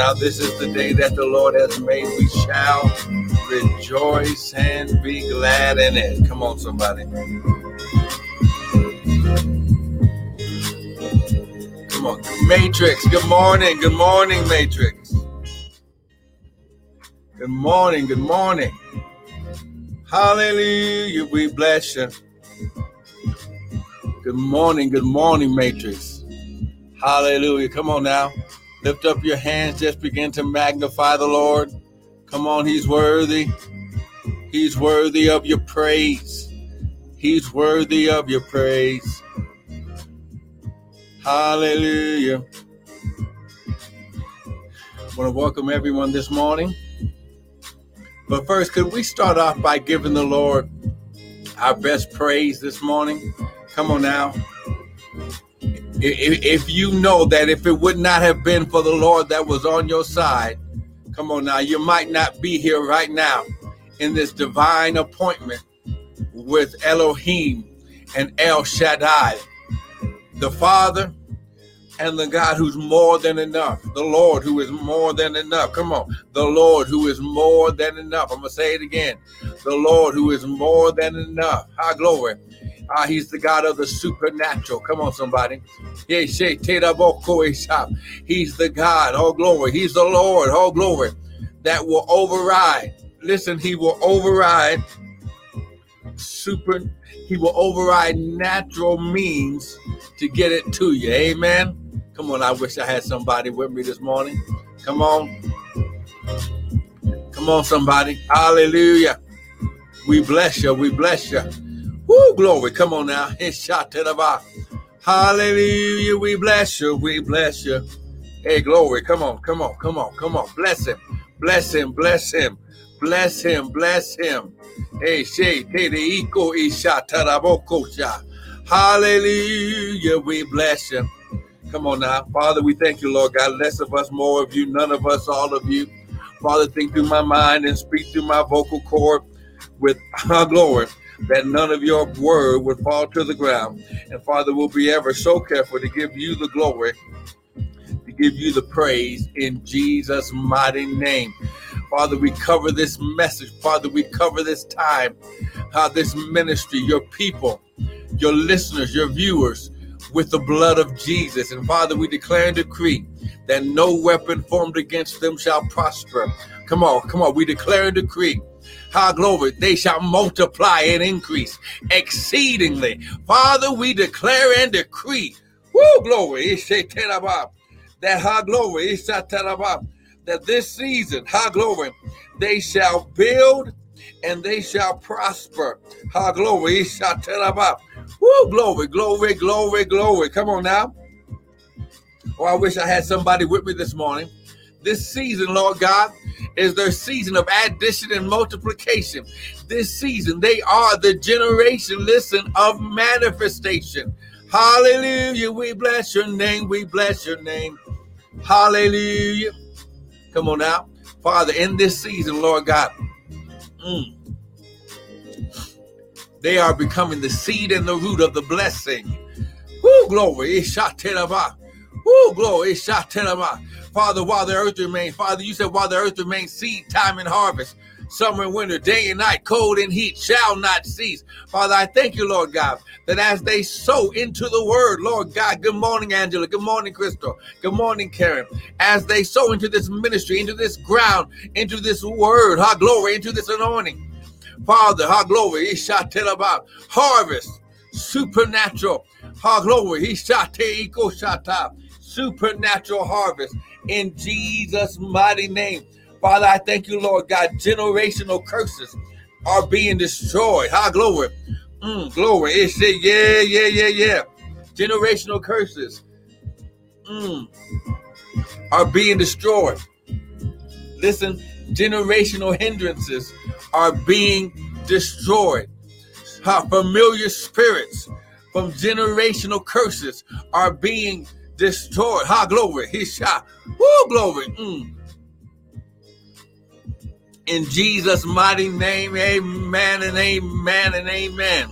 now. This is the day that the Lord has made. We shall rejoice and be glad in it. Come on, somebody. Come on. Matrix, good morning. Good morning, Matrix. Good morning. Good morning. Hallelujah. We bless you. Good morning. Good morning, Matrix. Hallelujah. Come on now. Lift up your hands. Just begin to magnify the Lord. Come on. He's worthy. He's worthy of your praise. He's worthy of your praise. Hallelujah. I want to welcome everyone this morning. But first, could we start off by giving the Lord our best praise this morning? Come on now. If you know that if it would not have been for the Lord that was on your side, come on now, you might not be here right now in this divine appointment with Elohim and El Shaddai, the Father and the God who's more than enough, the Lord who is more than enough. Come on, the Lord who is more than enough. I'm gonna say it again, the Lord who is more than enough. High glory. Ah, he's the God of the supernatural. Come on, somebody. He's the God, All glory. He's the Lord, All glory, that will override. Listen, he will override super, he will override natural means to get it to you. Amen. Come on, I wish I had somebody with me this morning. Come on. Come on, somebody. Hallelujah. We bless you. We bless you. Woo, glory. Come on now. Hallelujah. We bless you. We bless you. Hey, glory. Come on. Come on. Come on. Come on. Bless him. Bless him. Bless him. Bless him. Bless him. Hey, taraboko. Hallelujah. We bless you. Come on now. Father, we thank you, Lord God. Less of us, more of you, none of us, all of you. Father, think through my mind and speak through my vocal cord with our ah, glory that none of your word would fall to the ground. And Father, we'll be ever so careful to give you the glory, to give you the praise in Jesus' mighty name. Father, we cover this message. Father, we cover this time, how this ministry, your people, your listeners, your viewers, with the blood of Jesus. And Father, we declare and decree that no weapon formed against them shall prosper. Come on, come on. We declare and decree how glory, they shall multiply and increase exceedingly. Father, we declare and decree, woo, glory, that high glory, that this season, high glory, they shall build and they shall prosper. High glory, woo, glory, glory, glory, glory. Come on now. Oh, I wish I had somebody with me this morning this season, Lord God, is their season of addition and multiplication. This season, they are the generation, listen, of manifestation. Hallelujah. We bless your name. We bless your name. Hallelujah. Come on now. Father, in this season, Lord God, mm, they are becoming the seed and the root of the blessing. Woo, glory. Woo, glory. Father, while the earth remains, Father, you said while the earth remains seed time and harvest, summer and winter, day and night, cold and heat shall not cease. Father, I thank you, Lord God, that as they sow into the word, Lord God, good morning, Angela. Good morning, Crystal. Good morning, Karen. As they sow into this ministry, into this ground, into this word, our glory, into this anointing. Father, our glory, he shall about harvest, supernatural, our glory, he shall tell supernatural harvest in Jesus' mighty name. Father, I thank you, Lord God. Generational curses are being destroyed. High glory. Mm, glory. It yeah, yeah, yeah, yeah. Generational curses mm, are being destroyed. Listen, generational hindrances are being destroyed. How familiar spirits from generational curses are being destroyed. Ha, glory. He shot. Woo, glory. Mm. In Jesus' mighty name, amen and amen and amen.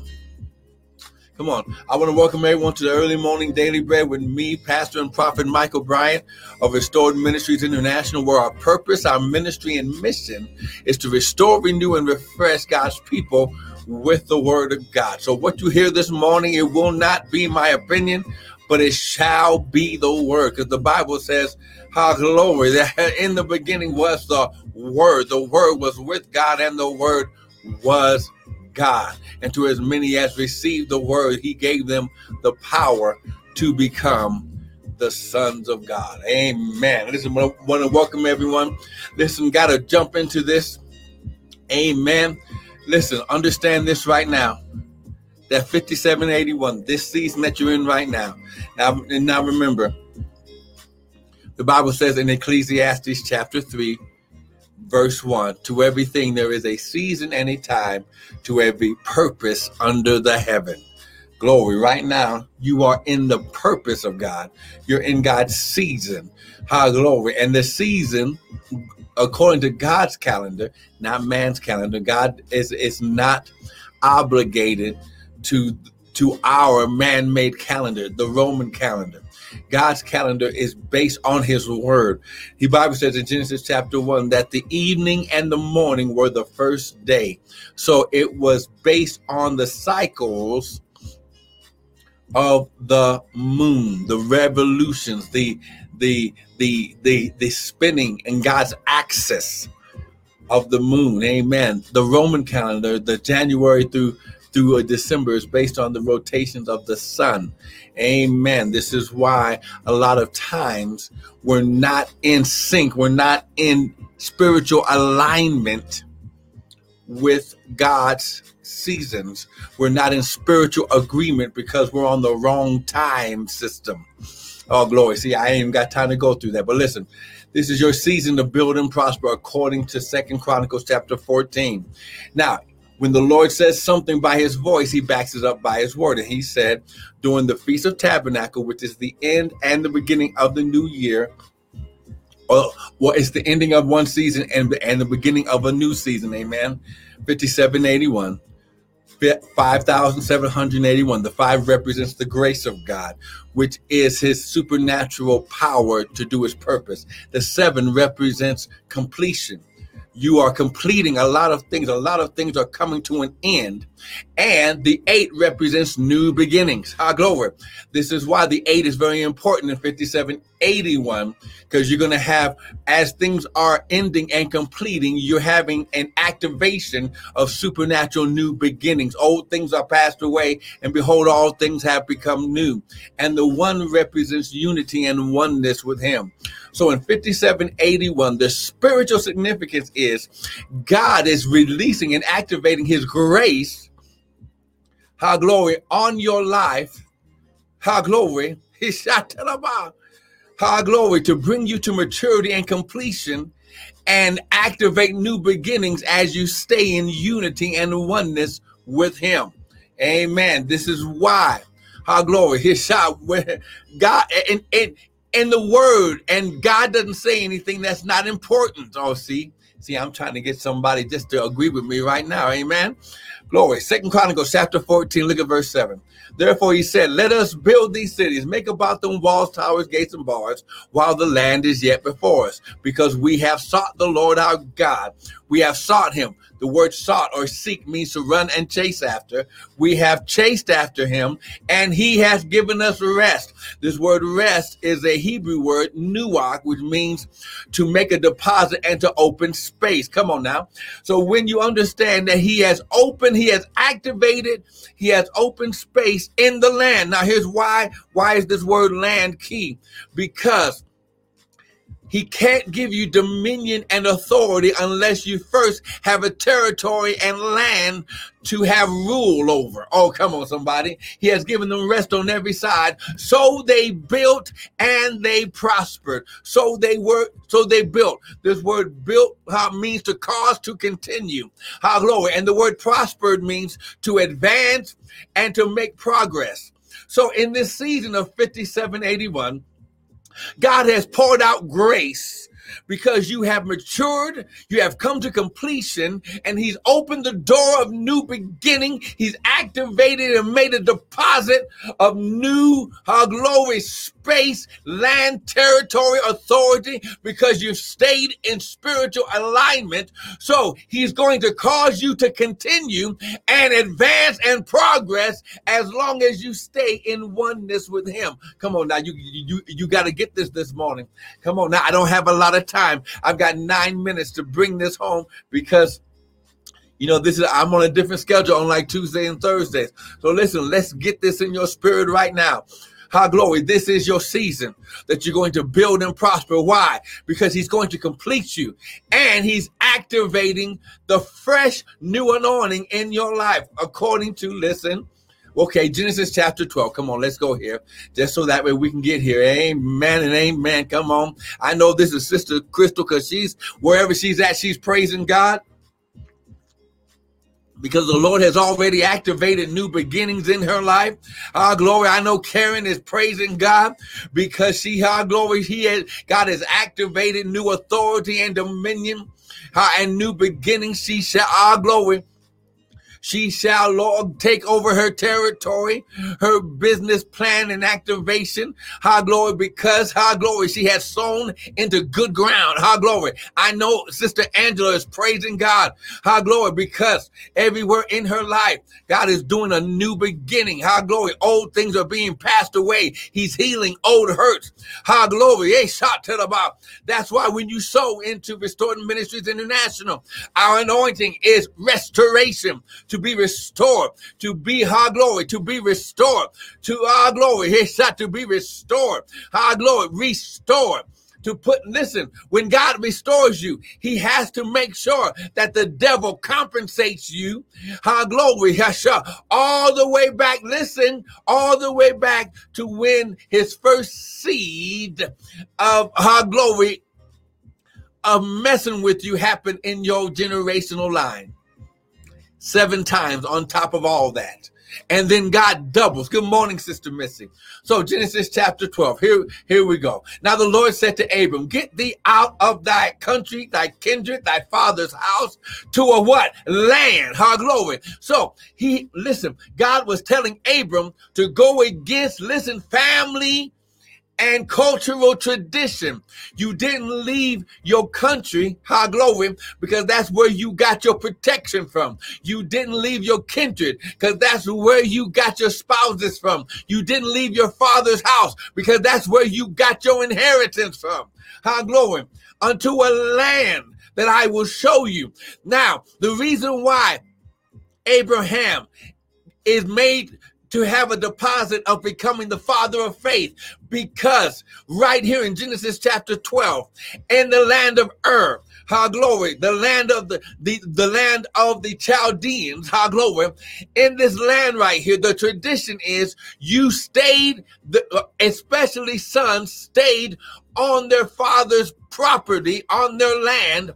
Come on. I want to welcome everyone to the early morning daily bread with me, Pastor and Prophet Michael Bryant of Restored Ministries International, where our purpose, our ministry, and mission is to restore, renew, and refresh God's people with the word of God. So, what you hear this morning, it will not be my opinion, but it shall be the word. Because the Bible says, How glory, that in the beginning was the word. The word was with God, and the word was God. And to as many as received the word, he gave them the power to become the sons of God. Amen. Listen, I want to welcome everyone. Listen, got to jump into this. Amen. Listen, understand this right now. That 5781, this season that you're in right now. Now, and now remember, the Bible says in Ecclesiastes chapter 3, verse 1 To everything there is a season and a time, to every purpose under the heaven. Glory. Right now, you are in the purpose of God. You're in God's season. High glory. And the season, according to God's calendar, not man's calendar, God is, is not obligated to to our man-made calendar, the Roman calendar. God's calendar is based on his word. The Bible says in Genesis chapter 1 that the evening and the morning were the first day. So it was based on the cycles of the moon, the revolutions, the the the the the spinning and God's axis of the moon. Amen. The Roman calendar, the January through through a December is based on the rotations of the sun. Amen. This is why a lot of times we're not in sync, we're not in spiritual alignment with God's seasons. We're not in spiritual agreement because we're on the wrong time system. Oh, glory. See, I ain't even got time to go through that. But listen, this is your season to build and prosper according to Second Chronicles chapter 14. Now, when the Lord says something by his voice, he backs it up by his word. And he said, during the Feast of Tabernacle, which is the end and the beginning of the new year, or well, it's the ending of one season and, and the beginning of a new season. Amen. 5781. 5,781. The five represents the grace of God, which is his supernatural power to do his purpose. The seven represents completion you are completing a lot of things. A lot of things are coming to an end. And the eight represents new beginnings. High glory. This is why the eight is very important in 5781, because you're going to have, as things are ending and completing, you're having an activation of supernatural new beginnings. Old things are passed away, and behold, all things have become new. And the one represents unity and oneness with Him. So in 5781, the spiritual significance is God is releasing and activating His grace, how glory, on your life, how glory, He shot how glory to bring you to maturity and completion and activate new beginnings as you stay in unity and oneness with Him. Amen. This is why. How glory. His shot where God and, and in the word and God doesn't say anything that's not important. Oh, see, see, I'm trying to get somebody just to agree with me right now. Amen. Glory. Second Chronicles chapter 14, look at verse 7. Therefore he said, Let us build these cities, make about them walls, towers, gates, and bars, while the land is yet before us, because we have sought the Lord our God. We have sought him the word sought or seek means to run and chase after. We have chased after him and he has given us rest. This word rest is a Hebrew word, nuach, which means to make a deposit and to open space. Come on now. So when you understand that he has opened, he has activated, he has opened space in the land. Now here's why, why is this word land key? Because he can't give you dominion and authority unless you first have a territory and land to have rule over. Oh, come on, somebody. He has given them rest on every side. So they built and they prospered. So they were, so they built. This word built means to cause to continue. How glory. And the word prospered means to advance and to make progress. So in this season of 5781, God has poured out grace because you have matured, you have come to completion, and He's opened the door of new beginning. He's activated and made a deposit of new, uh, glory, space, land, territory, authority, because you've stayed in spiritual alignment. So He's going to cause you to continue and advance and progress as long as you stay in oneness with Him. Come on now, you you you got to get this this morning. Come on now, I don't have a lot of time. I've got nine minutes to bring this home because you know, this is I'm on a different schedule on like Tuesday and Thursdays. So listen, let's get this in your spirit right now. How glory, this is your season that you're going to build and prosper. Why? Because he's going to complete you and he's activating the fresh new anointing in your life according to listen Okay, Genesis chapter 12. Come on, let's go here. Just so that way we can get here. Amen and amen. Come on. I know this is Sister Crystal because she's wherever she's at, she's praising God. Because the Lord has already activated new beginnings in her life. Our glory. I know Karen is praising God because she, our glory, he has God has activated new authority and dominion uh, and new beginnings. She shall, our glory she shall, Lord, take over her territory, her business plan and activation. High glory, because high glory, she has sown into good ground. High glory. I know Sister Angela is praising God. High glory, because everywhere in her life, God is doing a new beginning. High glory. Old things are being passed away. He's healing old hurts. High glory. A shot to the bow. That's why when you sow into Restored Ministries International, our anointing is restoration to be restored, to be high glory, to be restored, to our glory. He said to be restored, high glory, restored to put listen when god restores you he has to make sure that the devil compensates you high glory Hasha, all the way back listen all the way back to when his first seed of high glory of messing with you happened in your generational line seven times on top of all that. And then God doubles. Good morning, Sister Missy. So Genesis chapter 12. Here, here we go. Now the Lord said to Abram, Get thee out of thy country, thy kindred, thy father's house, to a what? Land. How glory. So he listen, God was telling Abram to go against, listen, family and cultural tradition. You didn't leave your country, high glory, because that's where you got your protection from. You didn't leave your kindred, because that's where you got your spouses from. You didn't leave your father's house, because that's where you got your inheritance from. High glory. Unto a land that I will show you. Now, the reason why Abraham is made to have a deposit of becoming the father of faith. Because right here in Genesis chapter 12 in the land of Ur how glory the land of the, the the land of the Chaldeans how glory in this land right here the tradition is you stayed the, uh, especially sons stayed on their father's property on their land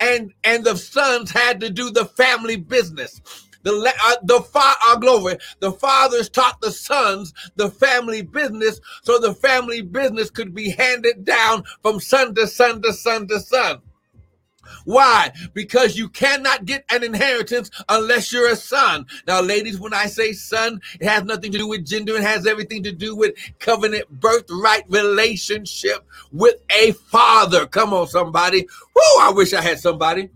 and and the sons had to do the family business the uh, the fa- uh, glory. The fathers taught the sons the family business, so the family business could be handed down from son to son to son to son. Why? Because you cannot get an inheritance unless you're a son. Now, ladies, when I say son, it has nothing to do with gender. It has everything to do with covenant birthright relationship with a father. Come on, somebody. Whoo, I wish I had somebody.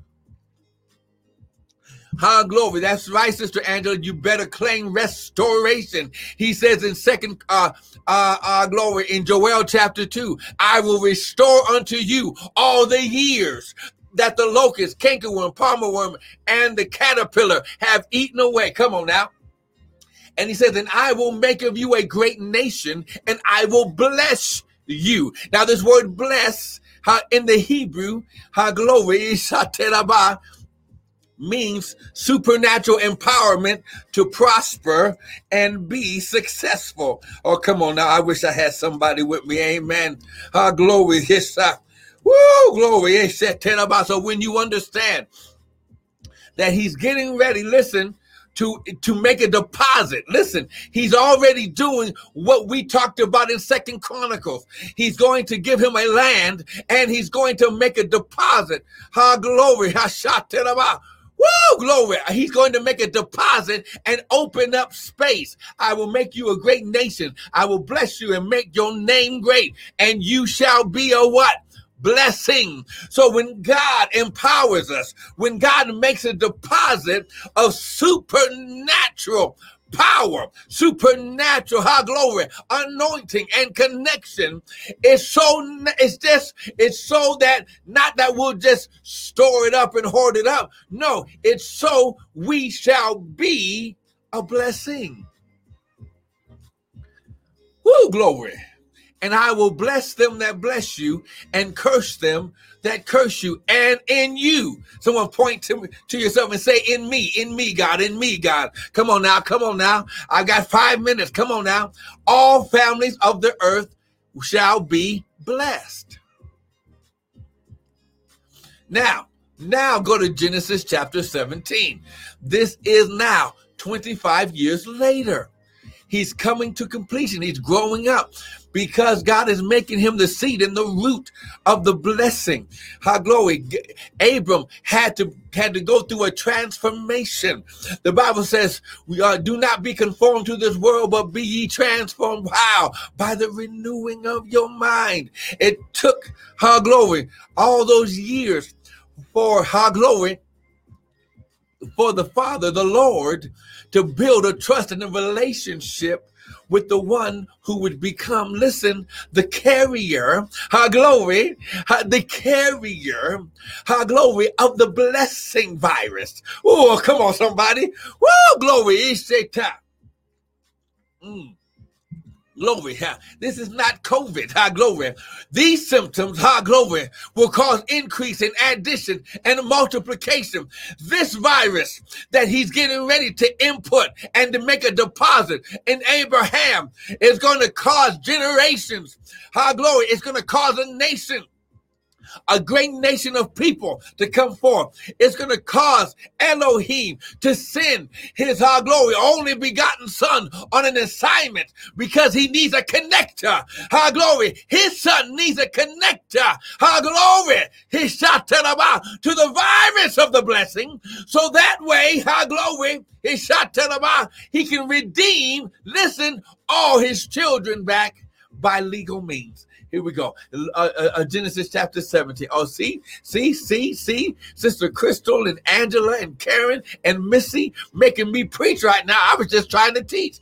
High glory. That's right, Sister Angela. You better claim restoration. He says in second uh uh, uh glory in Joel chapter 2, I will restore unto you all the years that the locust, cankerworm, palmer worm, and the caterpillar have eaten away. Come on now. And he says, and I will make of you a great nation, and I will bless you. Now, this word bless uh, in the Hebrew, ha glory, means supernatural empowerment to prosper and be successful. Oh, come on now. I wish I had somebody with me. Amen. Ah, glory. Yes, uh, woo, glory. So when you understand that he's getting ready, listen, to, to make a deposit. Listen, he's already doing what we talked about in Second Chronicles. He's going to give him a land and he's going to make a deposit. Ha glory. Ha. Woo, glory. He's going to make a deposit and open up space. I will make you a great nation. I will bless you and make your name great. And you shall be a what? blessing. So when God empowers us, when God makes a deposit of supernatural power, supernatural, high glory, anointing, and connection. It's so, it's just, it's so that not that we'll just store it up and hoard it up. No, it's so we shall be a blessing. Woo, glory and I will bless them that bless you and curse them that curse you and in you. Someone point to, to yourself and say, in me, in me, God, in me, God. Come on now, come on now. I got five minutes. Come on now. All families of the earth shall be blessed. Now, now go to Genesis chapter 17. This is now 25 years later. He's coming to completion. He's growing up because God is making him the seed and the root of the blessing. How glory. Abram had to had to go through a transformation. The Bible says, "We are do not be conformed to this world, but be ye transformed." How? By the renewing of your mind. It took her glory all those years for her glory for the Father, the Lord, to build a trust and a relationship with the one who would become, listen, the carrier, her glory, her, the carrier, her glory of the blessing virus. Oh, come on, somebody. Whoa, glory. Mm. Glory. This is not COVID. High glory. These symptoms, high glory, will cause increase in addition and multiplication. This virus that he's getting ready to input and to make a deposit in Abraham is going to cause generations. High glory. It's going to cause a nation a great nation of people to come forth. It's going to cause Elohim to send his our glory, only begotten son on an assignment because he needs a connector. Our glory. His son needs a connector. Our glory. He shot to the virus of the blessing. So that way, our glory, he shot he can redeem, listen, all his children back by legal means. Here we go. Uh, uh, uh, Genesis chapter 17. Oh, see, see, see, see, Sister Crystal and Angela and Karen and Missy making me preach right now. I was just trying to teach.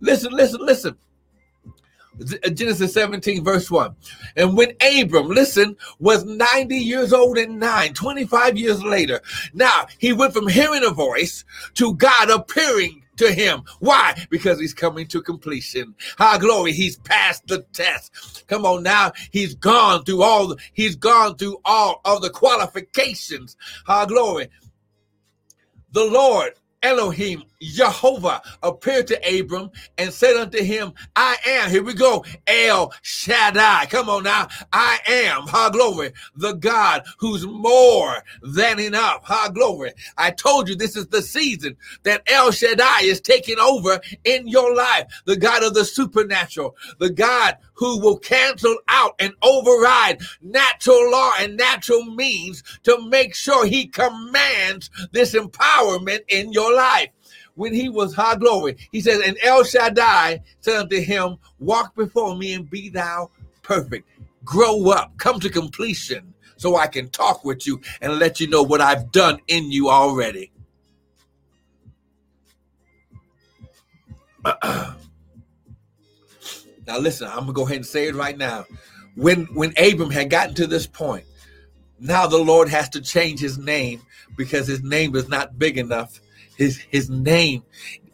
Listen, listen, listen. Uh, Genesis 17, verse 1. And when Abram, listen, was 90 years old and nine, 25 years later, now he went from hearing a voice to God appearing to him. Why? Because he's coming to completion. High glory. He's passed the test. Come on now. He's gone through all, he's gone through all of the qualifications. High glory. The Lord Elohim, Jehovah, appeared to Abram and said unto him, I am, here we go, El Shaddai. Come on now. I am, ha glory, the God who's more than enough. Ha glory. I told you this is the season that El Shaddai is taking over in your life. The God of the supernatural, the God who will cancel out and override natural law and natural means to make sure he commands this empowerment in your life. When he was high glory, he says, And El Shaddai said unto him, Walk before me and be thou perfect. Grow up, come to completion, so I can talk with you and let you know what I've done in you already. Now listen, I'm gonna go ahead and say it right now. When when Abram had gotten to this point, now the Lord has to change his name because his name is not big enough. His his name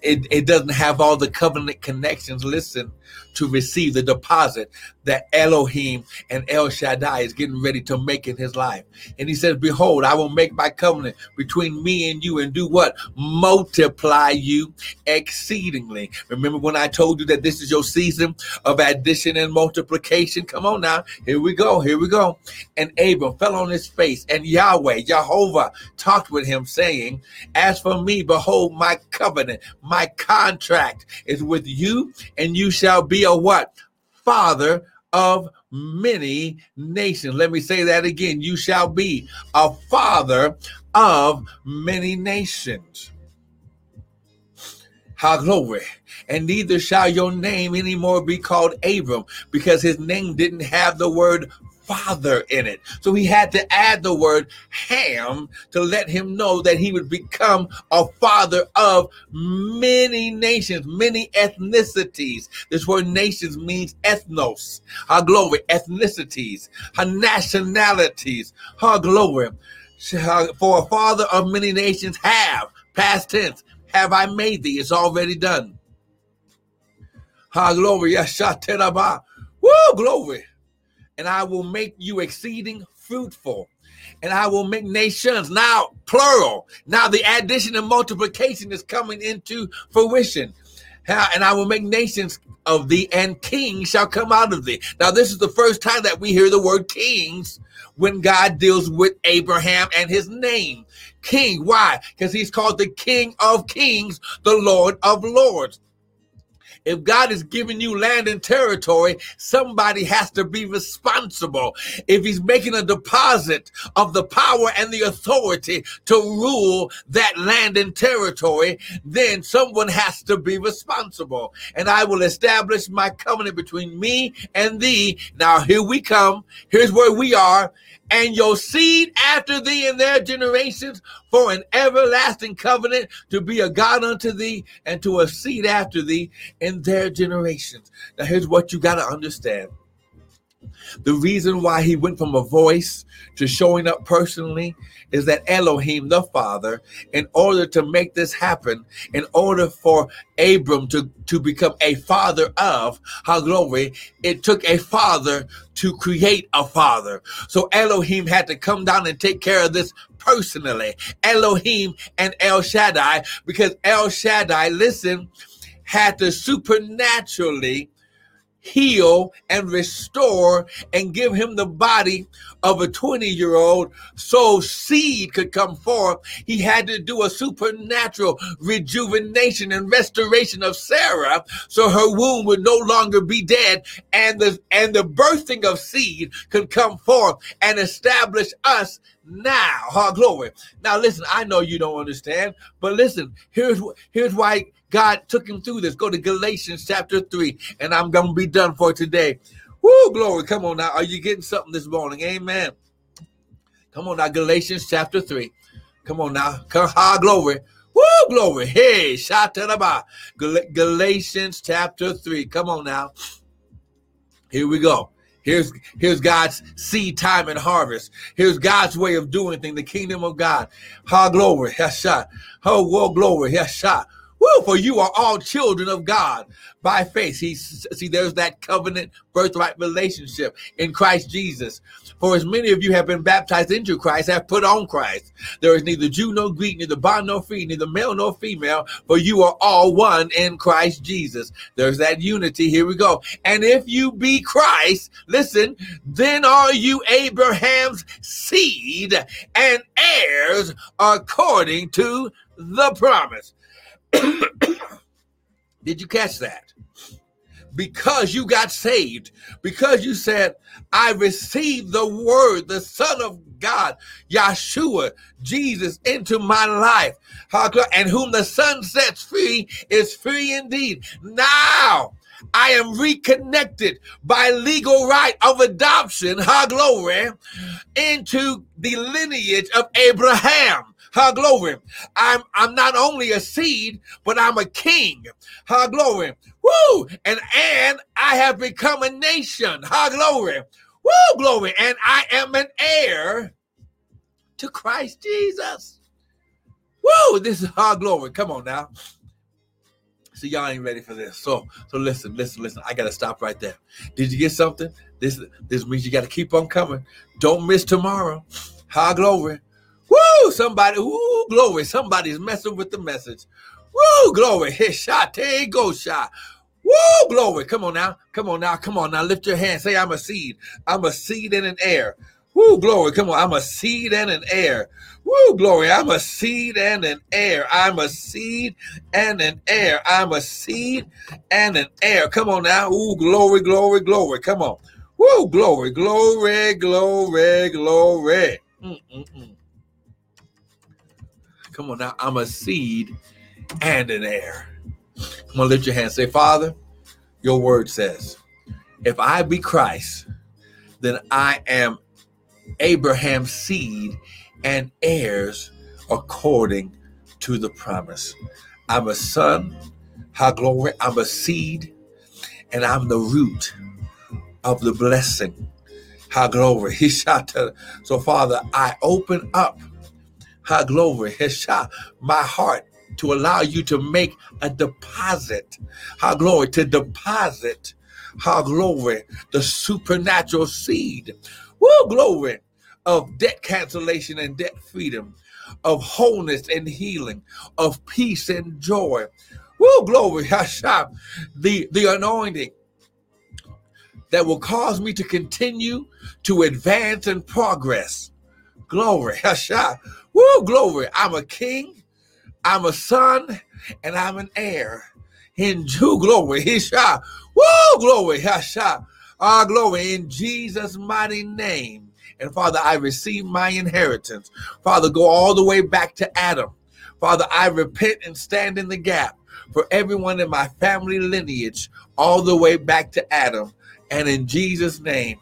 it, it doesn't have all the covenant connections. Listen, to receive the deposit that Elohim and El Shaddai is getting ready to make in his life. And he says, Behold, I will make my covenant between me and you and do what? Multiply you exceedingly. Remember when I told you that this is your season of addition and multiplication? Come on now. Here we go. Here we go. And Abram fell on his face, and Yahweh, Jehovah, talked with him, saying, As for me, behold, my covenant, my contract is with you, and you shall be a what? Father of many nations. Let me say that again. You shall be a father of many nations. How glory. And neither shall your name anymore be called Abram, because his name didn't have the word father in it. So he had to add the word Ham to let him know that he would become a father of many nations, many ethnicities. This word nations means ethnos, her glory, ethnicities, her nationalities, her glory. For a father of many nations have, past tense, have I made thee. It's already done. Her glory, yes, Woo, glory and I will make you exceeding fruitful. And I will make nations now plural. Now the addition and multiplication is coming into fruition. And I will make nations of thee, and kings shall come out of thee. Now, this is the first time that we hear the word kings when God deals with Abraham and his name. King. Why? Because he's called the King of Kings, the Lord of Lords. If God is giving you land and territory, somebody has to be responsible. If He's making a deposit of the power and the authority to rule that land and territory, then someone has to be responsible. And I will establish my covenant between me and thee. Now, here we come. Here's where we are and your seed after thee in their generations for an everlasting covenant to be a God unto thee and to a seed after thee in their generations. Now, here's what you got to understand. The reason why he went from a voice to showing up personally is that Elohim, the Father, in order to make this happen, in order for Abram to, to become a father of how glory, it took a father to create a father. So Elohim had to come down and take care of this personally. Elohim and El Shaddai, because El Shaddai, listen, had to supernaturally heal and restore and give him the body of a 20 year old so seed could come forth. He had to do a supernatural rejuvenation and restoration of Sarah so her womb would no longer be dead and the and the birthing of seed could come forth and establish us now. Her glory. Now listen, I know you don't understand, but listen, here's here's why God took him through this. Go to Galatians chapter 3, and I'm going to be done for today. Woo, glory. Come on now. Are you getting something this morning? Amen. Come on now, Galatians chapter 3. Come on now. Come, high glory. Woo, glory. Hey, shataraba. Gal- Galatians chapter 3. Come on now. Here we go. Here's here's God's seed time and harvest. Here's God's way of doing things, the kingdom of God. Ha glory. Yes, shot. Oh, glory. Yes, shot. Woo, for you are all children of God by faith. He see, there's that covenant birthright relationship in Christ Jesus. For as many of you have been baptized into Christ, have put on Christ. There is neither Jew nor Greek, neither bond nor free, neither male nor female, for you are all one in Christ Jesus. There's that unity. Here we go. And if you be Christ, listen, then are you Abraham's seed and heirs according to the promise. Did you catch that? Because you got saved, because you said, I received the word, the Son of God, Yeshua, Jesus, into my life. And whom the Son sets free is free indeed. Now, I am reconnected by legal right of adoption, her glory, into the lineage of Abraham. Her glory. I'm I'm not only a seed, but I'm a king. Her glory. Woo! And and I have become a nation. Her glory. Woo! Glory. And I am an heir to Christ Jesus. Woo! This is her glory. Come on now. So y'all ain't ready for this. So so listen, listen, listen. I gotta stop right there. Did you get something? This this means you gotta keep on coming. Don't miss tomorrow. High glory. Woo! Somebody, woo, glory. Somebody's messing with the message. Woo, glory. Hit shot. There go shot. Woo, glory. Come on now. Come on now. Come on now. Lift your hand. Say, I'm a seed. I'm a seed in an heir. Woo, glory. Come on. I'm a seed and an heir. Woo, glory. I'm a seed and an heir. I'm a seed and an heir. I'm a seed and an heir. Come on now. Ooh, glory, glory, glory. Come on. Woo, glory, glory, glory, glory. Mm-mm-mm. Come on now. I'm a seed and an heir. Come on, lift your hand. Say, Father, your word says, if I be Christ, then I am Abraham's seed and heirs according to the promise. I'm a son, how glory, I'm a seed, and I'm the root of the blessing. How glory. He shot. So, Father, I open up how glory, Hesha, my heart to allow you to make a deposit. How glory, to deposit, how glory, the supernatural seed. Woo, glory of debt cancellation and debt freedom, of wholeness and healing, of peace and joy. Woo, glory, Hashem, the, the anointing that will cause me to continue to advance and progress. Glory, Hashem. Woo, glory. I'm a king, I'm a son, and I'm an heir. In Jew glory, Hisha. Woo, glory, Hasha. Ah, glory in Jesus' mighty name. And Father, I receive my inheritance. Father, go all the way back to Adam. Father, I repent and stand in the gap for everyone in my family lineage, all the way back to Adam. And in Jesus' name,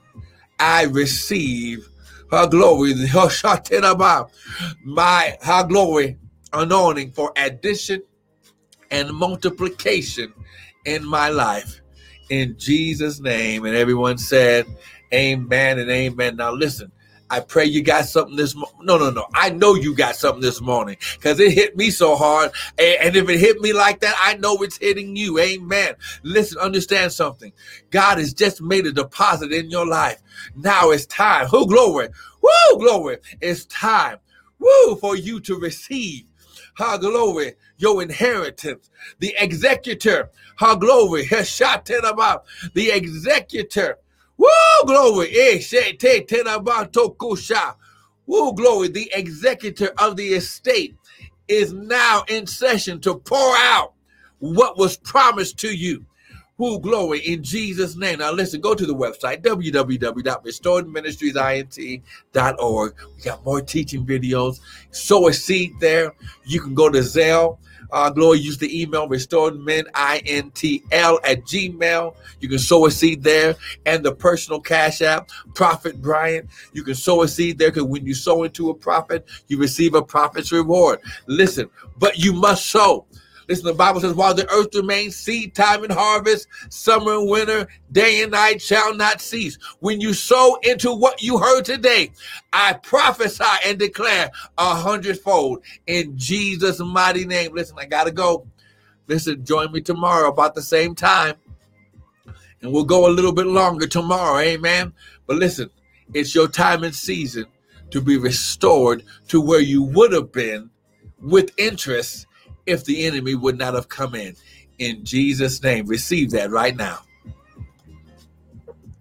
I receive her glory, my her glory anointing for addition and multiplication in my life. In Jesus' name. And everyone said, Amen and amen. Now listen, I pray you got something this morning. No, no, no. I know you got something this morning because it hit me so hard. And if it hit me like that, I know it's hitting you. Amen. Listen, understand something. God has just made a deposit in your life. Now it's time. Who glory? Woo, glory. It's time. Woo, for you to receive. Ha glory, your inheritance. The executor. Ha glory. The executor Woo, glory. Eh, Woo, glory. The executor of the estate is now in session to pour out what was promised to you. Woo, glory in Jesus' name. Now, listen, go to the website www.restoredministriesint.org. We got more teaching videos. Sow a seed there. You can go to Zelle uh, glory, use the email restored men, I-N-T-L at Gmail. You can sow a seed there and the personal cash app, Prophet Bryant. You can sow a seed there because when you sow into a prophet, you receive a prophet's reward. Listen, but you must sow. Listen, the Bible says, while the earth remains, seed time and harvest, summer and winter, day and night shall not cease. When you sow into what you heard today, I prophesy and declare a hundredfold in Jesus' mighty name. Listen, I got to go. Listen, join me tomorrow about the same time. And we'll go a little bit longer tomorrow. Amen. But listen, it's your time and season to be restored to where you would have been with interest if the enemy would not have come in. In Jesus' name, receive that right now.